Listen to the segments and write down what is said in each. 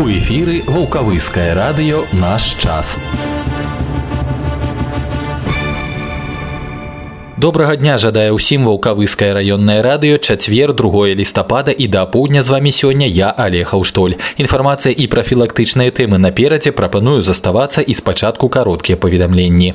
У эфіры вулкавыскае радыё наш час. Добрага дня жадае ўсім вулкавыскае раённае радыё чацвер 2 лістапада і да апоўдня з вами сёння я алег Аўштоль. Інфармацыя і прафілактычныя тэмы наперадзе прапаную заставацца і спачатку кароткія паведамленні.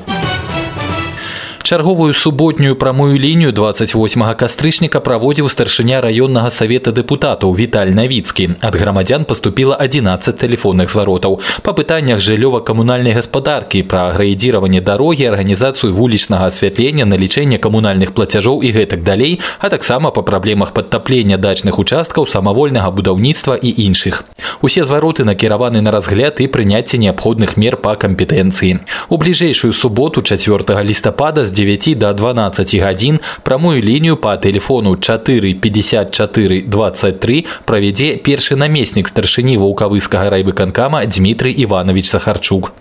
Чарговую суботнюю прамую лінію 28 кастрычніка праводзіў старшыня раённага савета дэпутатаў Віталь Навіцкі. Ад грамадзян паступіла 11 тэлефонных зваротаў. Па пытаннях жыллёва-камунальнай гаспадаркі пра аграідзіраванне дарогі, арганізацыю вулічнага асвятлення, налічэнне камунальных плацяжоў і гэтак далей, а таксама па праблемах падтаплення дачных участкаў, самавольнага будаўніцтва і іншых. Усе звароты накіраваны на разгляд і прыняцце неабходных мер па кампетэнцыі. У бліжэйшую суботу 4 лістапада з 9 до 12 гадзін прамую лінію па тэлефону 4 54 23 правядзе першы намеснік старшыні ваўкавыскага райвыканкама Дмітрый Іванович Сахарчук.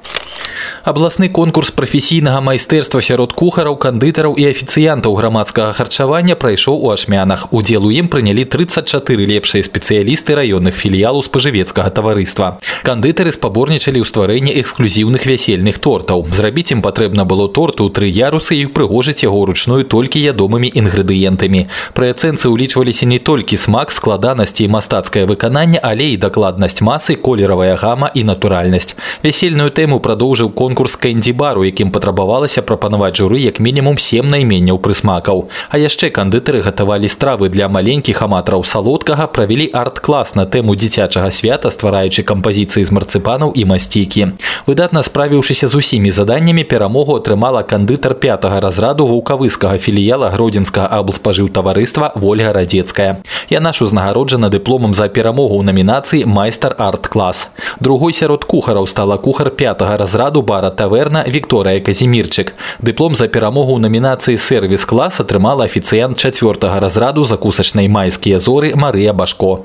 Абласны конкурс прафесійнага майстэрства сярод кухараў, кандытараў і афіцыянтаў грамадскага харчавання прайшоў у ашмянах. Удзел у ім прынялі 34 лепшыя спецыялісты раённых філіялу спажывецкага таварыства. Кандытары спаборнічалі ў стварэнні эксклюзіўных вясельных тортаў. Зрабіць ім патрэбна было торту ў тры ярусы і прыгожыць яго ўручную толькі ядомымі інгрэдыентамі. Пры ацэнцы ўлічваліся не толькі смак, складанасці і мастацкае выкананне, але і дакладнасць масы, колеравая гама і натуральнасць. Вясельную тэму прадоўжыў конкурс кэнді-бару, якім патрабавалася прапанаваць журы як мінімум сем найменняў прысмакаў. А яшчэ кандытары гатавалі стравы для маленькіх аматараў салодкага, правялі арт-клас на тэму дзіцячага свята, ствараючы кампазіцыі з марцыпанаў і масцікі. Выдатна справіўшыся з усімі заданнямі перамогу атрымала кандытар 5 разраду вулкавыскага філіяла гродзенскага аблспажыўтаварыства Вольга радзецкая. Яна ж узнагароджана дыпломам за перамогу ў намінацыі майстар арт-клас. Другой сярод кухараў стала кухар 5 разраду бара таверна Вікторыя Казімірчык. Дыплом за перамогу ў намінацыі сервіс-клас атрымала афіцыянт 4 разраду закусачнай майскія зоры Марыя Башко.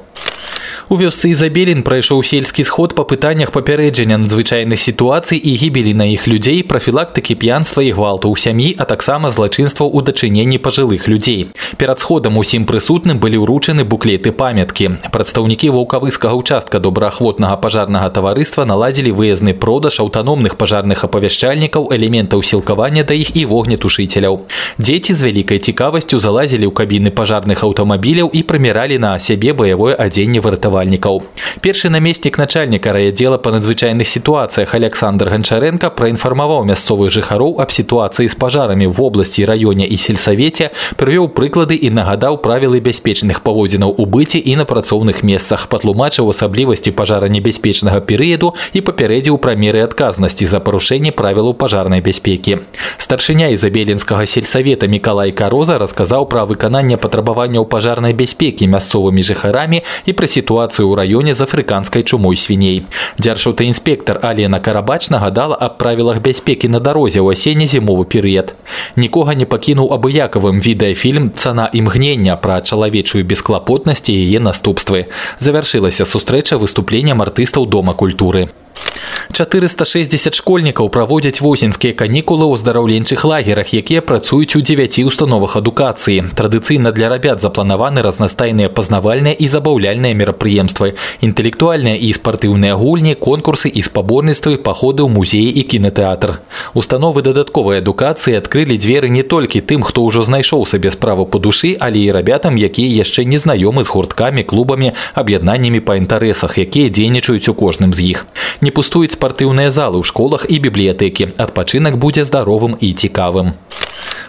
У вёсцы Ізабелін прайшоў сельскі сход па пытаннях папярэджання надзвычайных сітуацый і гібелі на іх людзей, прафілактыкі п'янства і гвалту ў сям'і, а таксама злачынстваў у дачыненні пажылых людзей. Перад сходам усім прысутным былі ўручаны буклеты памяткі. Прадстаўнікі ваўкавыскага участка добраахвотнага пажарнага таварыства наладзілі выязны продаж аўтаномных пажарных апавяшчальнікаў, элементаў сілкавання да іх і вогнетушыцеляў. Дзеці з вялікай цікавасцю залазілі ў кабіны пажарных аўтамабіляў і прыміралі на сябе баявое адзенне выратавання ратавальнікаў. Першы намеснік начальніка райаддзела па надзвычайных сітуацыях Александр Ганчаренко праінфармаваў мясцовых жыхароў аб сітуацыі з пажарамі в обласці раёне і сельсавеце, прывёў прыклады і нагадаў правілы бяспечных паводзінаў у быце і на працоўных месцах, патлумачыў асаблівасці пажаранебяспечнага перыяду і папярэдзіў пра меры адказнасці за парушэнне правілаў пажарнай бяспекі. Старшыня ізабелінскага сельсавета Миколай Кароза расказаў пра выкананне патрабаванняў пажарнай бяспекі мясцовымі жыхарамі і пра сітуацыю сітуацыю ў раёне з афрыканскай чумой свіней. Дзяржаўтаінспектар Алена Карабач нагадала аб правілах бяспекі на дарозе ў асенне-зімовы перыяд. Нікога не пакінуў абыякавым відэафільм цана імгнення пра чалавечую бесклапотнасць і яе наступствы. Завяршылася сустрэча выступленнем артыстаў дома культуры. 460 школьнікаў праводзяць восеньскія канікулы ў здараўленчых лагерах, якія працуюць у 9 установах адукацыі. Традыцыйна для рабят запланаваны разнастайныя пазнавальныя і забаўляльныя мерапрыемствы, інтэлектуальныя і спартыўныя гульні, конкурсы і спаборніцтвы, паходы ў музеі і кінотэатр. Установы дадатковай адукацыі адкрылі дзверы не толькі тым, хто ўжо знайшоў сабе справу па душы, але і рабятам, якія яшчэ не знаёмы з гурткамі, клубамі, аб'яднаннямі па інтарэсах, якія дзейнічаюць у кожным з іх. Не пустуюць спартыўныя залы ў школах і бібліятэкі. Адпачынак будзе здаровым і цікавым.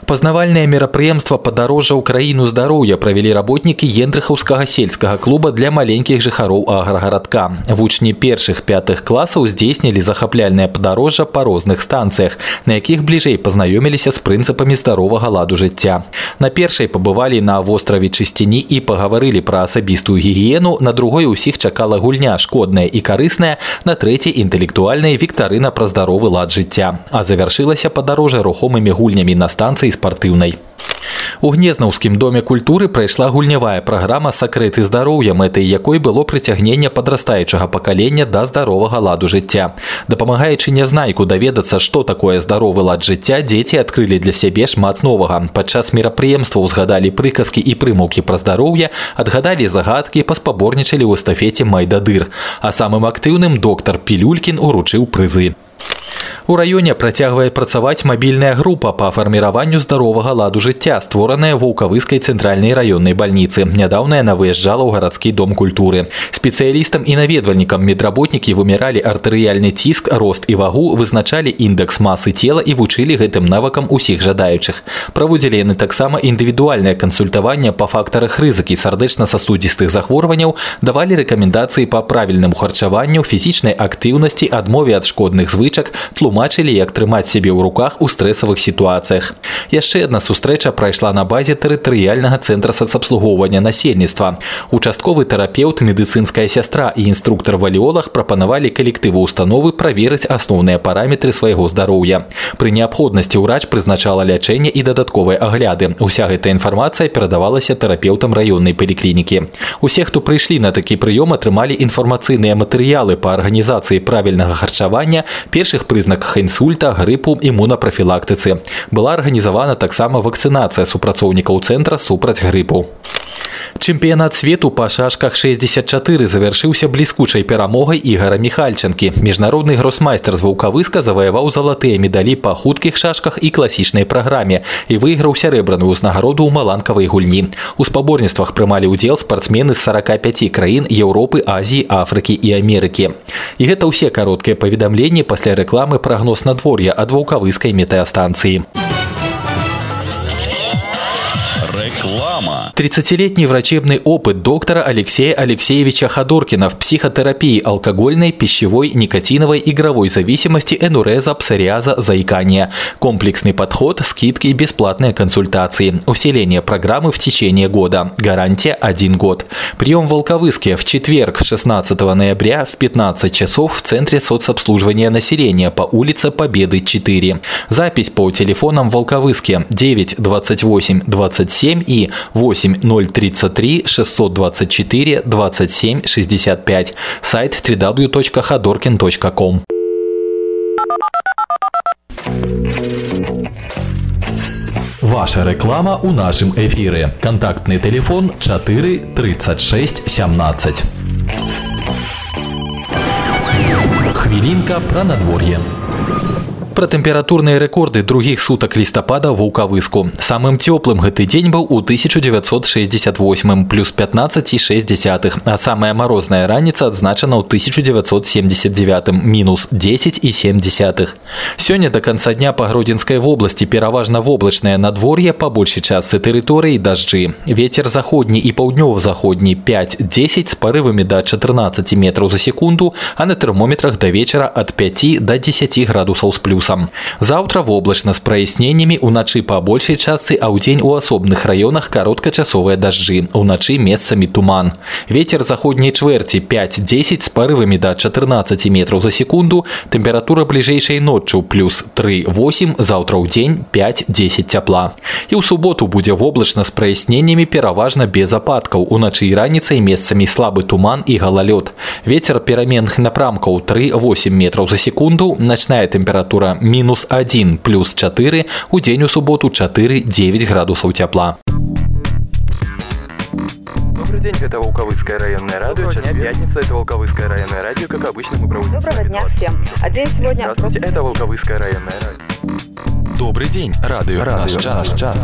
Пазнавальнае мерапрыемства падарожжа ў краіну здароўя правялі работнікі ендрыхаўскага сельскага клуба для маленькіх жыхароў аграгарадка. Вучні першых пятых класаў здзейснілі захапляльнае падарожжа па розных станцыях, на якіх бліжэй пазнаёміліся з прынцыпамі здаровага ладу жыцця. На першай пабывалі на востраве чысціні і пагаварылі пра асабістую гігіену, на другой усіх чакала гульня шкодная і карысная, на трэцяй інтэлектуальнай віктарына пра здаровы лад жыцця. А завяршылася падарожжа рухомымі гульнямі на станцыі З спартыўнай. У гнезнаўскім доме культуры прайшла гульнявая праграма сакрэты здароўя мэтай якой было прыцягнення падрастаючага пакалення да здаровага ладу жыцця. Дапамагаючы нязнайку даведацца што такое здаровы лад жыцця дзеці адкрылі для сябе шмат новага. Падчас мерапрыемства ўзгадалі прыказкі і прымаўкі пра здароўе адгадалі загадкі паспаборнічалі ў эстафеце майдадыр а самым актыўным доктар пілюлькін уручыў прызы У раёне працягвае працаваць мабільная група па фарміраванню здаровага ладу жыцця, створаная вулкавыскай цэнтральнай раённай бальніцы. Нядаўна яна выязджала ў гарадскі дом культуры. Спецыялістам і наведвальнікам медработнікі выміралі артэрыяльны ціск, рост і вагу, вызначалі індэкс масы цела і вучылі гэтым навыкам усіх жадаючых. Праводзілі яны таксама індывідуальнае кансультаванне па фактарах рызыкі сардэчна-сасудзістых захворванняў, давалі рэкамендацыі па правільнаму харчаванню, фізічнай актыўнасці, адмове ад шкодных звычак, тлумачылі як трымаць сябе ў руках у стрэсавых сітуацыях. Яшчэ адна сустрэча прайшла на базе тэрытарыяльнага цэнтра сацабслугоўвання насельніцтва. Участковы тэрапеўт медыцынская сястра і інструктор валіолах прапанавалі калектыву установы праверыць асноўныя параметры свайго здароўя. Пры неабходнасці ўрач прызначала лячэнне і дадатковыя агляды. Уся гэта інфармацыя перадавалася тэрапеўтам раённай паліклінікі. Усе хто прыйшлі на такі прыём атрымалі інфармацыйныя матэрыялы па арганізацыі правільнага харчавання першых прызнаках інсульта грыпу імунапрафілактыцы была арганізавана таксама вакцынацыя супрацоўнікаў цэнтра супраць грыпу Чэмпіянат свету па шашках 64 завяршыўся бліскучай перамогай ігара міхальчанкі. Міжнародны гросмайстер з вулкавыска заваяваў залатыя медалі па хуткіх шашках і класічнай праграме і выйграў сярэбраную ўзнагароду ў маланкавай гульні. У спаборніцтвах прымалі ўдзел спартсмены з 45 краін Еўропы Азіі Афрыкі і Амерыкі. І гэта ўсе кароткія паведамленні пасля рэкламы прогноз надвор'я ад вулкавыскай метэастанцыі. Реклама. 30-летний врачебный опыт доктора Алексея Алексеевича Ходоркина в психотерапии алкогольной, пищевой, никотиновой, игровой зависимости, энуреза, псориаза, заикания. Комплексный подход, скидки и бесплатные консультации. Усиление программы в течение года. Гарантия 1 год. Прием в Волковыске в четверг 16 ноября в 15 часов в Центре соцобслуживания населения по улице Победы 4. Запись по телефонам Волковыске 9 28 27 и 8033 624 27 65. Сайт www.ходоркин.ком. Ваша реклама у нашым эфіры. Кантактны телефон 4 36 17. Хвілінка пра надвор'е. Пра тэмпературныя рэкорды другіх сутак лістапада вулкавыску. Самым цёплым гэты дзень быў у 1968 плюс 15,6, а самая марозная раніца адзначана ў 1979 мінус 10,7. Сёння да канца дня па гродзенскай вобласці пераважна воблачнае надвор'е па большай частцы тэрыторыі дажджы. Вецер заходні і паўднёва-заходні 5-10 з парывамі да 14 метраў за секунду, а на тэрмометрах да вечара ад 5 до 10 градусаў з плюс плюсам. Заўтра воблачна з праясненнямі уначы па большай частцы, а ўдзень у асобных раёнах кароткачасовыя дажджы. Уначы месцамі туман. Вецер заходняй чвэрці 5-10 з парывамі да 14 метраў за секунду. Тэмпература бліжэйшай ноччу плюс 3-8, заўтра ў дзень 5-10 цяпла. І ў суботу будзе воблачна з праясненнямі пераважна без ападкаў. Уначы і раніцай месцамі слабы туман і галалёд. Вецер пераменных напрамкаў 3-8 метраў за секунду, начная тэмпература минус 1 плюс 4, у день у субботу 4-9 градусов тепла. Добрый день, это Волковыцкое районное радио. Доброго Сейчас дня. пятница, это Волковыцкое районное радио. Как обычно, мы проводим Доброго дня всем. А день сегодня... Здравствуйте, это Волковыцкое районное радио. Добрый день, радио, радио наш час. Наш час.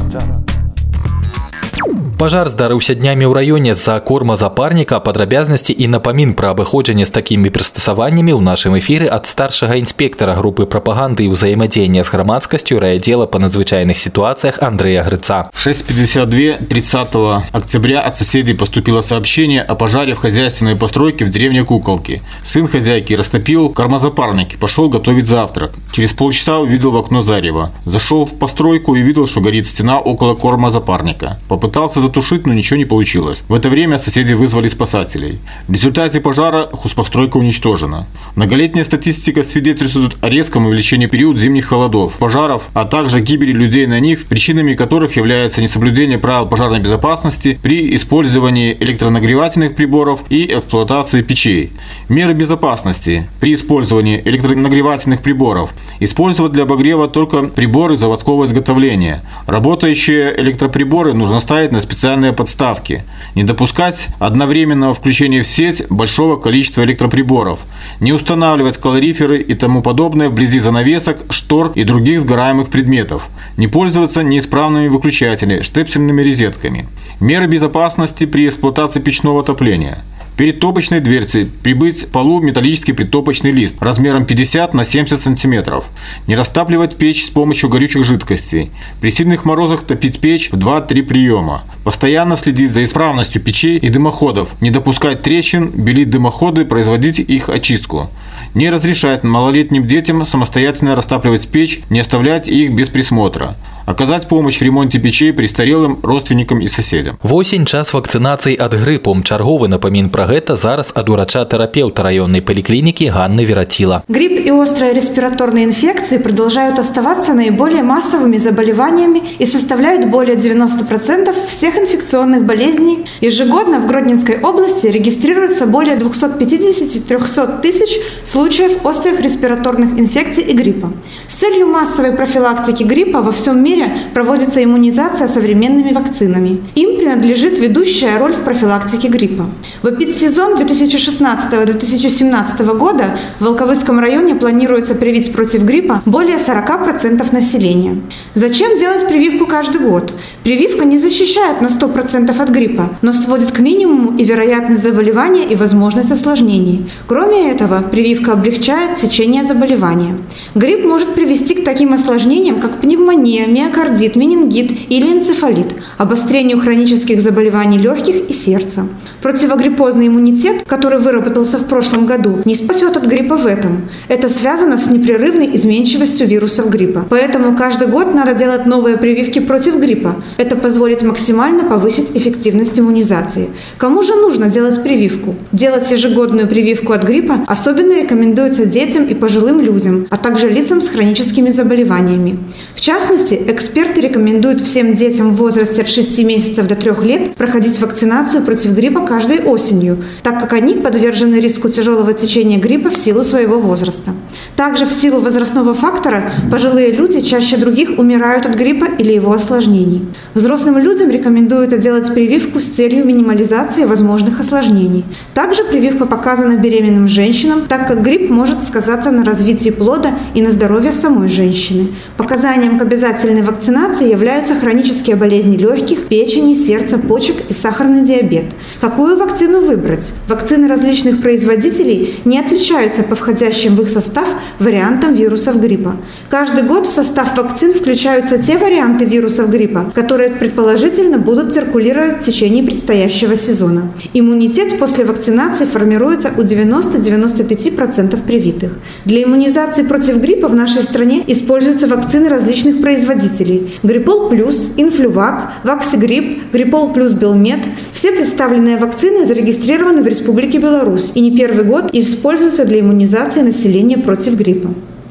Пажар здарыўся днямі ў раёне з-за корма запарніка падрабязнасці і напамін пра абыходжанне з такімі прыстасаваннямі ў нашым эфіры ад старшага інспектара групы прапаганды і ўзаемадзеяння з грамадскасцю райадзела па надзвычайных ситуациях Андрея Грыца. В 6.52 30 октября от соседей поступило сообщение о пожаре в хозяйственной постройке в деревне Куколки. Сын хозяйки растопил кормозапарник и пошел готовить завтрак. Через полчаса увидел в окно зарево. Зашел в постройку и видел, что горит стена около кормозапарника. Попытался Попытался затушить, но ничего не получилось. В это время соседи вызвали спасателей. В результате пожара хозпостройка уничтожена. Многолетняя статистика свидетельствует о резком увеличении период зимних холодов, пожаров, а также гибели людей на них, причинами которых является несоблюдение правил пожарной безопасности при использовании электронагревательных приборов и эксплуатации печей. Меры безопасности при использовании электронагревательных приборов. Использовать для обогрева только приборы заводского изготовления. Работающие электроприборы нужно ставить на специальные подставки. Не допускать одновременного включения в сеть большого количества электроприборов. Не устанавливать калориферы и тому подобное вблизи занавесок, штор и других сгораемых предметов. Не пользоваться неисправными выключателями, штепсельными розетками. Меры безопасности при эксплуатации печного отопления – Перед топочной дверцей прибыть в полу металлический притопочный лист размером 50 на 70 см. Не растапливать печь с помощью горючих жидкостей. При сильных морозах топить печь в 2-3 приема. Постоянно следить за исправностью печей и дымоходов. Не допускать трещин, белить дымоходы, производить их очистку. Не разрешать малолетним детям самостоятельно растапливать печь, не оставлять их без присмотра оказать помощь в ремонте печей престарелым родственникам и соседям. Восень час вакцинацыі ад грыпу. Чарговы напамін пра гэта зараз ад урача-тэрапеўта раённай паліклінікі Ганны Вератила. Грипп и острые респираторные инфекции продолжают оставаться наиболее массовыми заболеваниями и составляют более 90% всех инфекционных болезней. Ежегодно в Гродненской области регистрируется более 250-300 тысяч случаев острых респираторных инфекций и гриппа. С целью массовой профилактики гриппа во всем мире мире проводится иммунизация современными вакцинами. Им принадлежит ведущая роль в профилактике гриппа. В эпидсезон 2016-2017 года в Волковыском районе планируется привить против гриппа более 40% населения. Зачем делать прививку каждый год? Прививка не защищает на 100% от гриппа, но сводит к минимуму и вероятность заболевания и возможность осложнений. Кроме этого, прививка облегчает течение заболевания. Грипп может привести к таким осложнениям, как пневмония, миокардит, менингит или энцефалит, обострению хронических заболеваний легких и сердца. Противогриппозный иммунитет, который выработался в прошлом году, не спасет от гриппа в этом. Это связано с непрерывной изменчивостью вирусов гриппа. Поэтому каждый год надо делать новые прививки против гриппа. Это позволит максимально повысить эффективность иммунизации. Кому же нужно делать прививку? Делать ежегодную прививку от гриппа особенно рекомендуется детям и пожилым людям, а также лицам с хроническими заболеваниями. В частности, эксперты рекомендуют всем детям в возрасте от 6 месяцев до 3 лет проходить вакцинацию против гриппа каждой осенью, так как они подвержены риску тяжелого течения гриппа в силу своего возраста. Также в силу возрастного фактора пожилые люди чаще других умирают от гриппа или его осложнений. Взрослым людям рекомендуется делать прививку с целью минимализации возможных осложнений. Также прививка показана беременным женщинам, так как грипп может сказаться на развитии плода и на здоровье самой женщины. Показанием к обязательной вакцинации являются хронические болезни легких, печени, сердца, почек и сахарный диабет. Какую вакцину выбрать? Вакцины различных производителей не отличаются по входящим в их состав вариантам вирусов гриппа. Каждый год в состав вакцин включаются те варианты вирусов гриппа, которые предположительно будут циркулировать в течение предстоящего сезона. Иммунитет после вакцинации формируется у 90-95% привитых. Для иммунизации против гриппа в нашей стране используются вакцины различных производителей. Гриппол плюс, Инфлювак, Ваксигрипп, Гриппол плюс Белмет. Все представленные вакцины зарегистрированы в Республике Беларусь и не первый год используются для иммунизации населения против гриппа.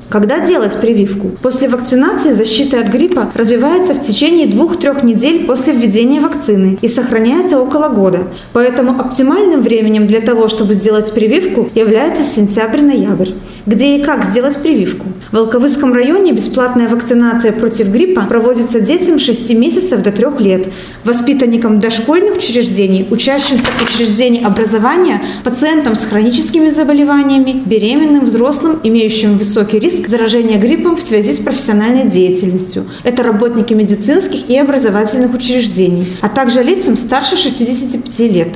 Когда делать прививку? После вакцинации защита от гриппа развивается в течение 2-3 недель после введения вакцины и сохраняется около года. Поэтому оптимальным временем для того, чтобы сделать прививку, является сентябрь-ноябрь. Где и как сделать прививку? В Волковыском районе бесплатная вакцинация против гриппа проводится детям 6 месяцев до 3 лет, воспитанникам дошкольных учреждений, учащимся учреждений образования, пациентам с хроническими заболеваниями, беременным, взрослым, имеющим высокий риск риск заражения гриппом в связи с профессиональной деятельностью. Это работники медицинских и образовательных учреждений, а также лицам старше 65 лет.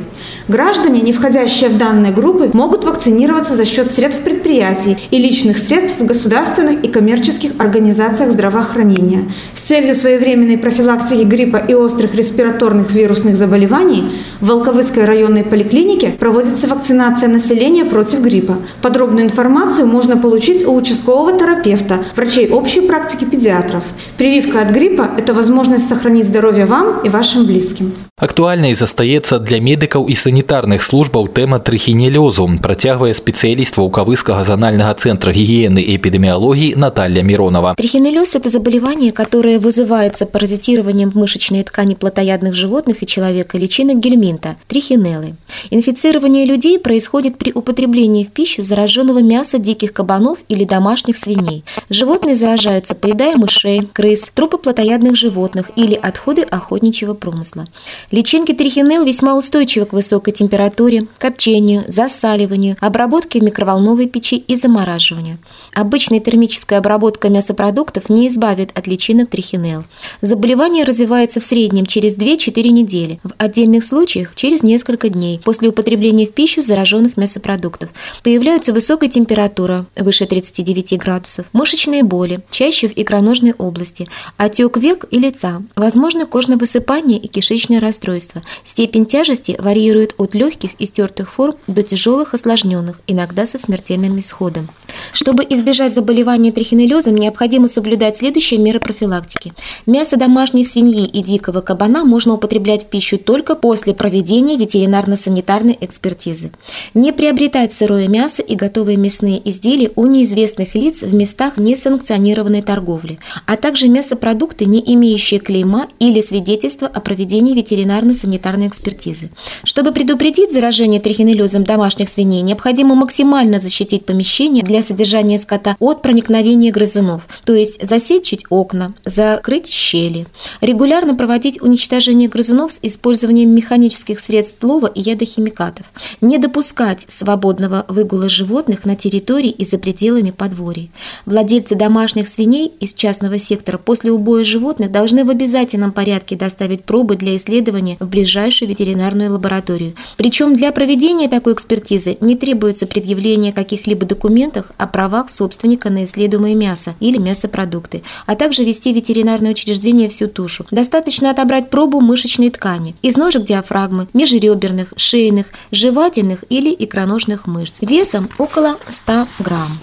Граждане, не входящие в данные группы, могут вакцинироваться за счет средств предприятий и личных средств в государственных и коммерческих организациях здравоохранения. С целью своевременной профилактики гриппа и острых респираторных вирусных заболеваний в Волковыской районной поликлинике проводится вакцинация населения против гриппа. Подробную информацию можно получить у участкового группового терапевта, врачей общей практики педиатров. Прививка от гриппа – это возможность сохранить здоровье вам и вашим близким. Актуальнай застаецца для медыкаў і санітарных службаў тэма трыхінелёзу, працягвае спецыяліст ваўкавыскага зонального центра гигиены и эпидемиологии Наталья Миронова. Трихинеллез – это заболевание, которое вызывается паразитированием в мышечной ткани плотоядных животных и человека личинок гельминта – трихинеллы. Инфицирование людей происходит при употреблении в пищу зараженного мяса диких кабанов или домашних свиней. Животные заражаются, поедая мышей, крыс, трупы плотоядных животных или отходы охотничьего промысла. Личинки трихинелл весьма устойчивы к высокой температуре, копчению, засаливанию, обработке в микроволновой печи и замораживанию. Обычная термическая обработка мясопродуктов не избавит от личинок трихинелл. Заболевание развивается в среднем через 2-4 недели, в отдельных случаях через несколько дней после употребления в пищу зараженных мясопродуктов. Появляются высокая температура, выше 39 градусов, мышечные боли, чаще в икроножной области, отек век и лица, возможно кожное высыпание и кишечное расстройство. Степень тяжести варьирует от легких и стертых форм до тяжелых осложненных, иногда со смертельным исходом. Чтобы избежать заболевания трихинеллезом, необходимо соблюдать следующие меры профилактики. Мясо домашней свиньи и дикого кабана можно употреблять в пищу только после проведения ветеринарно-санитарной экспертизы. Не приобретать сырое мясо и готовые мясные изделия у неизвестных лиц в местах несанкционированной торговли, а также мясопродукты, не имеющие клейма или свидетельства о проведении ветеринарно-санитарной экспертизы. Чтобы предупредить заражение трихинеллезом домашних свиней, необходимо максимально защитить помещение для содержания скота от проникновения грызунов, то есть засечить окна, закрыть щели, регулярно проводить уничтожение грызунов с использованием механических средств лова и ядохимикатов, не допускать свободного выгула животных на территории и за пределами подворий. Владельцы домашних свиней из частного сектора после убоя животных должны в обязательном порядке доставить пробы для исследования в ближайшую ветеринарную лабораторию. Причем для проведения такой экспертизы не требуется предъявление каких-либо документов о правах собственника на исследуемое мясо или мясопродукты, а также вести в ветеринарное учреждение всю тушу. Достаточно отобрать пробу мышечной ткани из ножек диафрагмы, межреберных, шейных, жевательных или икроножных мышц весом около 100 грамм.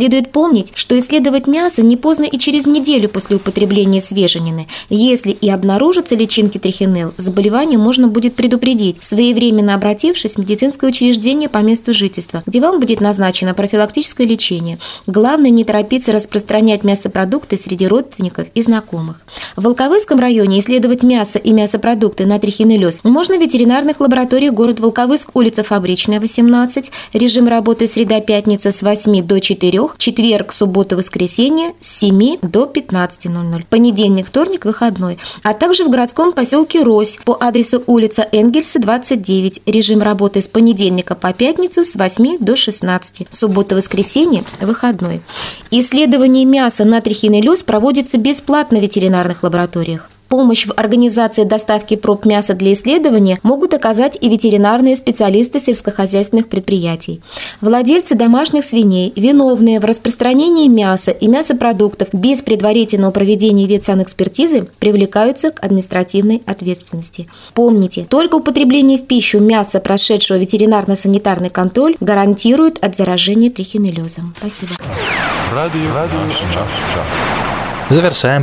Следует помнить, что исследовать мясо не поздно и через неделю после употребления свеженины. Если и обнаружатся личинки трихинелл, заболевание можно будет предупредить, своевременно обратившись в медицинское учреждение по месту жительства, где вам будет назначено профилактическое лечение. Главное не торопиться распространять мясопродукты среди родственников и знакомых. В Волковыском районе исследовать мясо и мясопродукты на трихинеллез можно в ветеринарных лабораториях город Волковыск, улица Фабричная, 18, режим работы среда-пятница с 8 до 4, четверг, суббота, воскресенье с 7 до 15.00, понедельник, вторник, выходной, а также в городском поселке Рось по адресу улица Энгельса, 29, режим работы с понедельника по пятницу с 8 до 16, суббота, воскресенье, выходной. Исследование мяса на трихинеллез проводится бесплатно в ветеринарных лабораториях. Помощь в организации доставки проб мяса для исследования могут оказать и ветеринарные специалисты сельскохозяйственных предприятий. Владельцы домашних свиней, виновные в распространении мяса и мясопродуктов без предварительного проведения ветсанэкспертизы, привлекаются к административной ответственности. Помните, только употребление в пищу мяса, прошедшего ветеринарно-санитарный контроль, гарантирует от заражения трихинеллезом. Спасибо. Радио. Радио. Завяршаем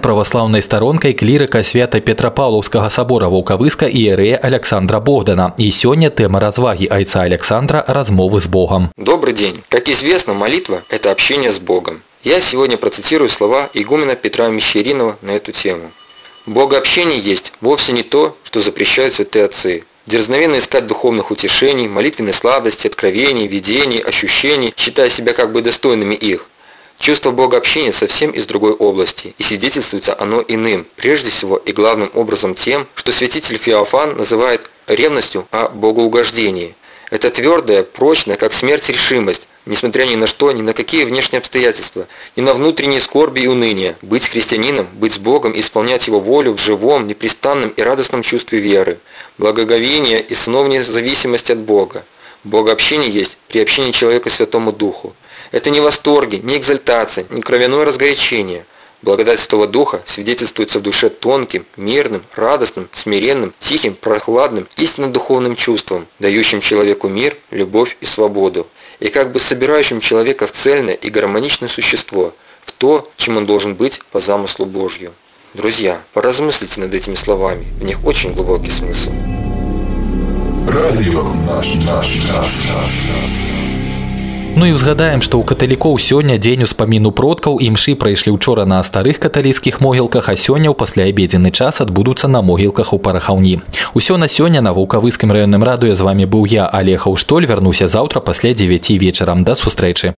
праваслаўнай старонкай клірыка свята петрапаўлаўскага сабора ваўкавыска іерэя Александра Богдана. И сегодня тема разваги айца Александра «Размовы с Богом». Добрый день. Как известно, молитва – это общение с Богом. Я сегодня процитирую слова игумена Петра Мещеринова на эту тему. Богообщение есть вовсе не то, что запрещают святые отцы. Дерзновенно искать духовных утешений, молитвенной сладости, откровений, видений, ощущений, считая себя как бы достойными их – Чувство богообщения совсем из другой области, и свидетельствуется оно иным, прежде всего и главным образом тем, что святитель Феофан называет ревностью о богоугождении. Это твердая, прочная, как смерть решимость, несмотря ни на что, ни на какие внешние обстоятельства, ни на внутренние скорби и уныние, быть христианином, быть с Богом и исполнять Его волю в живом, непрестанном и радостном чувстве веры, благоговения и сыновней зависимости от Бога. Богообщение есть приобщение человека Святому Духу. Это не восторги, не экзальтация, не кровяное разгорячение. Благодать Святого Духа свидетельствуется в душе тонким, мирным, радостным, смиренным, тихим, прохладным, истинно духовным чувством, дающим человеку мир, любовь и свободу, и как бы собирающим человека в цельное и гармоничное существо, то, чем он должен быть по замыслу Божью. Друзья, поразмыслите над этими словами, в них очень глубокий смысл. Радио наш, наш, наш, наш, наш. Ну і ўзгадаем, што ў каталікоў сёння дзень успаміну продкаў і мшы прайшлі ўчора на старых каталіцкіх могілках, а сёння ў пасляабедзены час адбудуцца на могілках у парахаўні. Усё на сёння на вулкавыскім раённым радыё з вами быў я, Алег Аўштоль, вярнуся заўтра пасля 9 вечарам да сустрэчы.